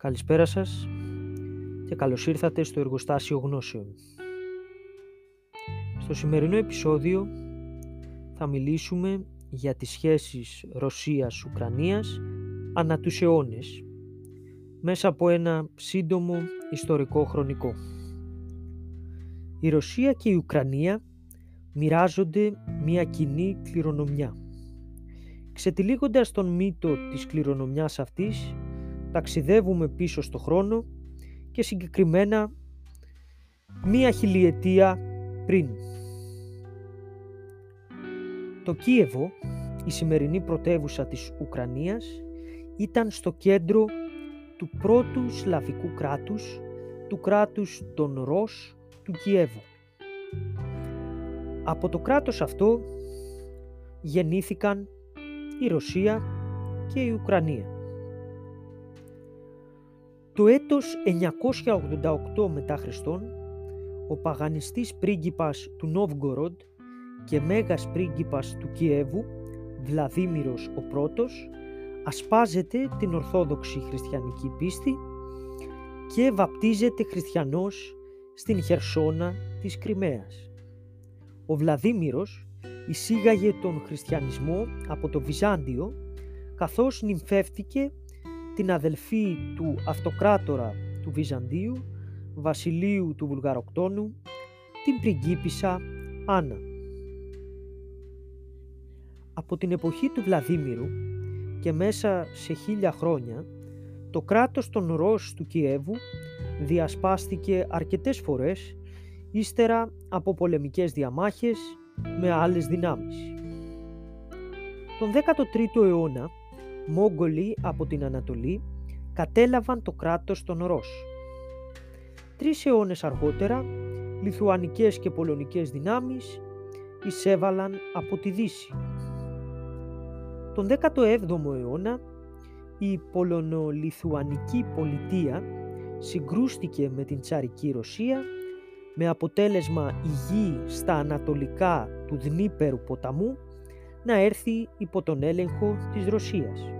Καλησπέρα σας και καλώς ήρθατε στο Εργοστάσιο Γνώσεων. Στο σημερινό επεισόδιο θα μιλήσουμε για τις σχέσεις Ρωσίας-Ουκρανίας ανά τους αιώνες, μέσα από ένα σύντομο ιστορικό χρονικό. Η Ρωσία και η Ουκρανία μοιράζονται μια κοινή κληρονομιά. Ξετυλίγοντας τον μύτο της κληρονομιάς αυτής, ταξιδεύουμε πίσω στο χρόνο και συγκεκριμένα μία χιλιετία πριν. Το Κίεβο, η σημερινή πρωτεύουσα της Ουκρανίας, ήταν στο κέντρο του πρώτου σλαβικού κράτους, του κράτους των Ρος του Κιέβου. Από το κράτος αυτό γεννήθηκαν η Ρωσία και η Ουκρανία. Το έτος 988 μετά Χριστόν, ο παγανιστής πρίγκιπας του Νόβγκοροντ και μέγας πρίγκιπας του Κιέβου, Βλαδίμηρος ο πρώτος, ασπάζεται την Ορθόδοξη Χριστιανική πίστη και βαπτίζεται χριστιανός στην Χερσόνα της Κρυμαίας. Ο Βλαδίμηρος εισήγαγε τον χριστιανισμό από το Βυζάντιο καθώς νυμφεύτηκε την αδελφή του αυτοκράτορα του Βυζαντίου, βασιλείου του Βουλγαροκτόνου, την πριγκίπισσα Άννα. Από την εποχή του Βλαδίμηρου και μέσα σε χίλια χρόνια, το κράτος των Ρώσ του Κιέβου διασπάστηκε αρκετές φορές ύστερα από πολεμικές διαμάχες με άλλες δυνάμεις. Τον 13ο αιώνα Μόγγολοι από την Ανατολή κατέλαβαν το κράτος των Ρώσ. Τρεις αιώνες αργότερα, Λιθουανικές και Πολωνικές δυνάμεις εισέβαλαν από τη Δύση. Τον 17ο αιώνα, η Πολωνολιθουανική πολιτεία συγκρούστηκε με την Τσαρική Ρωσία με αποτέλεσμα η γη στα ανατολικά του Δνήπερου ποταμού να έρθει υπό τον έλεγχο της Ρωσίας.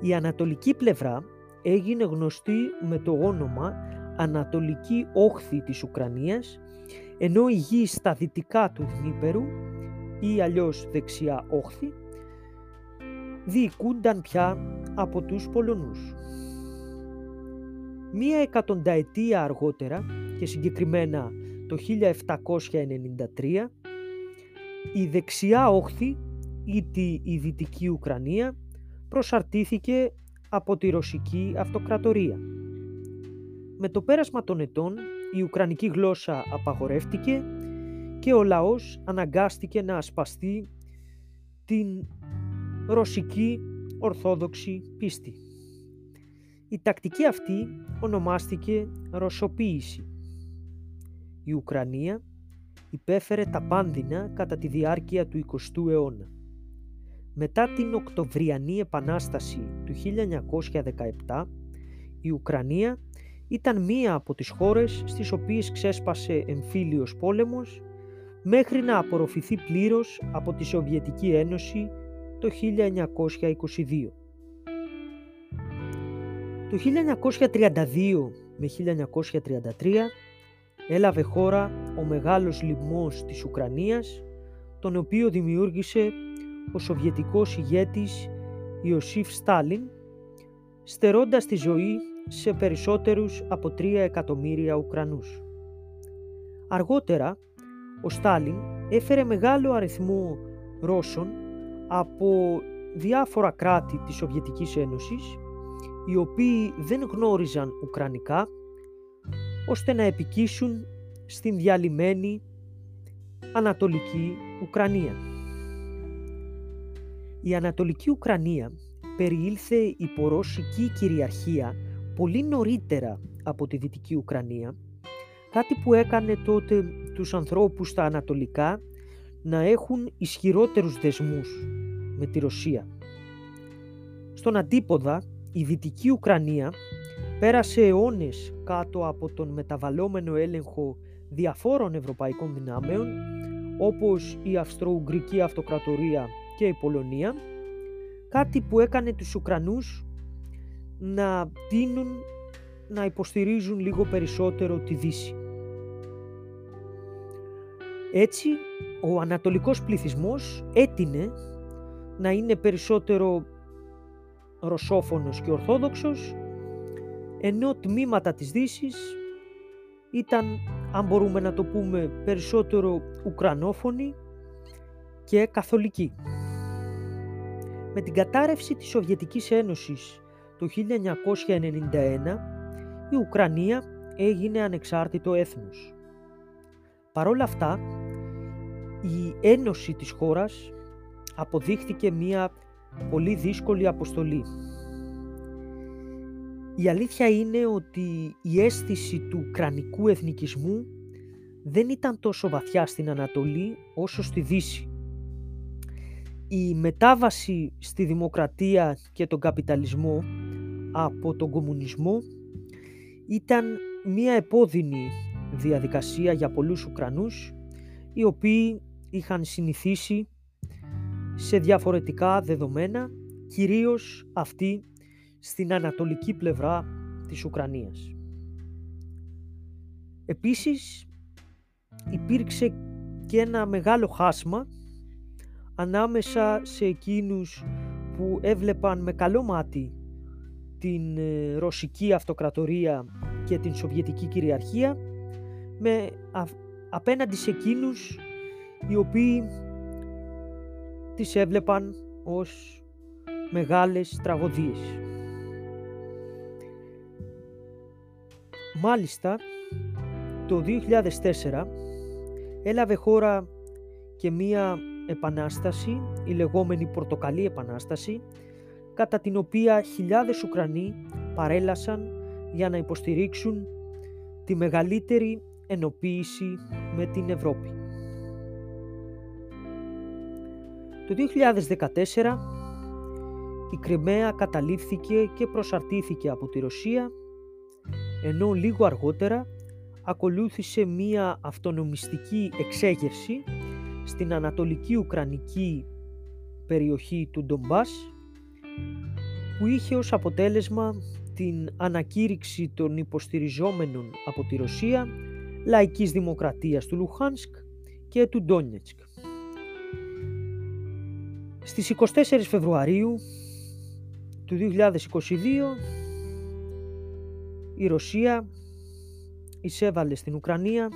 Η ανατολική πλευρά έγινε γνωστή με το όνομα Ανατολική Όχθη της Ουκρανίας, ενώ η γη στα δυτικά του Δνήπερου ή αλλιώς δεξιά όχθη διοικούνταν πια από τους Πολωνούς. Μία εκατονταετία αργότερα και συγκεκριμένα το 1793 η δεξιά όχθη ή η δυτική Ουκρανία προσαρτήθηκε από τη Ρωσική Αυτοκρατορία. Με το πέρασμα των ετών η Ουκρανική γλώσσα απαγορεύτηκε και ο λαός αναγκάστηκε να ασπαστεί την Ρωσική Ορθόδοξη πίστη. Η τακτική αυτή ονομάστηκε Ρωσοποίηση. Η Ουκρανία υπέφερε τα πάνδυνα κατά τη διάρκεια του 20ου αιώνα. Μετά την Οκτωβριανή Επανάσταση του 1917, η Ουκρανία ήταν μία από τις χώρες στις οποίες ξέσπασε εμφύλιος πόλεμος μέχρι να απορροφηθεί πλήρως από τη Σοβιετική Ένωση το 1922. Το 1932 με 1933 έλαβε χώρα ο μεγάλος λοιμός της Ουκρανίας, τον οποίο δημιούργησε ο Σοβιετικός ηγέτης Ιωσήφ Στάλιν, στερώντας τη ζωή σε περισσότερους από 3 εκατομμύρια Ουκρανούς. Αργότερα, ο Στάλιν έφερε μεγάλο αριθμό Ρώσων από διάφορα κράτη της Σοβιετικής Ένωσης, οι οποίοι δεν γνώριζαν Ουκρανικά ώστε να επικίσουν στην διαλυμένη Ανατολική Ουκρανία. Η Ανατολική Ουκρανία περιήλθε υπό ρωσική κυριαρχία πολύ νωρίτερα από τη Δυτική Ουκρανία, κάτι που έκανε τότε τους ανθρώπους στα Ανατολικά να έχουν ισχυρότερους δεσμούς με τη Ρωσία. Στον αντίποδα, η Δυτική Ουκρανία Πέρασε αιώνες κάτω από τον μεταβαλλόμενο έλεγχο διαφόρων ευρωπαϊκών δυνάμεων όπως η Αυστρο-Ουγγρική Αυτοκρατορία και η Πολωνία, κάτι που έκανε τους Ουκρανούς να τίνουν να υποστηρίζουν λίγο περισσότερο τη Δύση. Έτσι, ο ανατολικός πληθυσμός έτεινε να είναι περισσότερο ρωσόφωνος και ορθόδοξος, ενώ τμήματα της δύσης ήταν, αν μπορούμε να το πούμε, περισσότερο ουκρανόφωνοι και καθολικοί. Με την κατάρρευση της Σοβιετικής Ένωσης το 1991, η Ουκρανία έγινε ανεξάρτητο έθνος. Παρόλα αυτά, η ένωση της χώρας αποδείχθηκε μια πολύ δύσκολη αποστολή. Η αλήθεια είναι ότι η αίσθηση του κρανικού εθνικισμού δεν ήταν τόσο βαθιά στην Ανατολή όσο στη Δύση. Η μετάβαση στη δημοκρατία και τον καπιταλισμό από τον κομμουνισμό ήταν μία επώδυνη διαδικασία για πολλούς Ουκρανούς οι οποίοι είχαν συνηθίσει σε διαφορετικά δεδομένα, κυρίως αυτή στην ανατολική πλευρά της Ουκρανίας. Επίσης υπήρξε και ένα μεγάλο χάσμα ανάμεσα σε εκείνους που έβλεπαν με καλό μάτι την ε, ρωσική αυτοκρατορία και την σοβιετική κυριαρχία με απέναντι σε εκείνους οι οποίοι τις έβλεπαν ως μεγάλες τραγωδίες. Μάλιστα, το 2004 έλαβε χώρα και μία επανάσταση, η λεγόμενη Πορτοκαλή Επανάσταση, κατά την οποία χιλιάδες Ουκρανοί παρέλασαν για να υποστηρίξουν τη μεγαλύτερη ενοποίηση με την Ευρώπη. Το 2014 η Κρυμαία καταλήφθηκε και προσαρτήθηκε από τη Ρωσία ενώ λίγο αργότερα ακολούθησε μία αυτονομιστική εξέγερση στην ανατολική Ουκρανική περιοχή του Ντομπάς που είχε ως αποτέλεσμα την ανακήρυξη των υποστηριζόμενων από τη Ρωσία λαϊκής δημοκρατίας του Λουχάνσκ και του Ντόνιετσκ. Στις 24 Φεβρουαρίου του 2022 η Ρωσία εισέβαλε στην Ουκρανία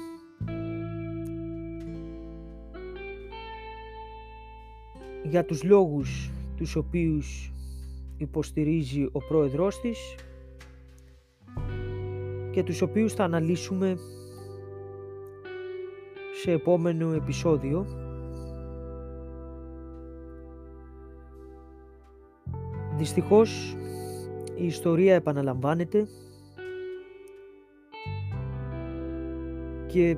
για τους λόγους τους οποίους υποστηρίζει ο πρόεδρός της και τους οποίους θα αναλύσουμε σε επόμενο επεισόδιο. Δυστυχώς η ιστορία επαναλαμβάνεται και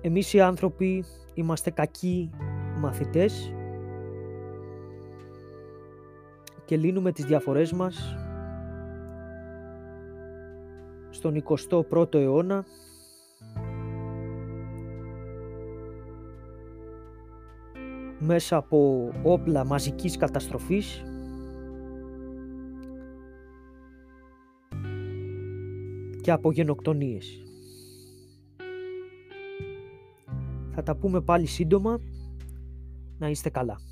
εμείς οι άνθρωποι είμαστε κακοί μαθητές και λύνουμε τις διαφορές μας στον 21ο αιώνα μέσα από όπλα μαζικής καταστροφής και από γενοκτονίες. Θα τα πούμε πάλι σύντομα. Να είστε καλά.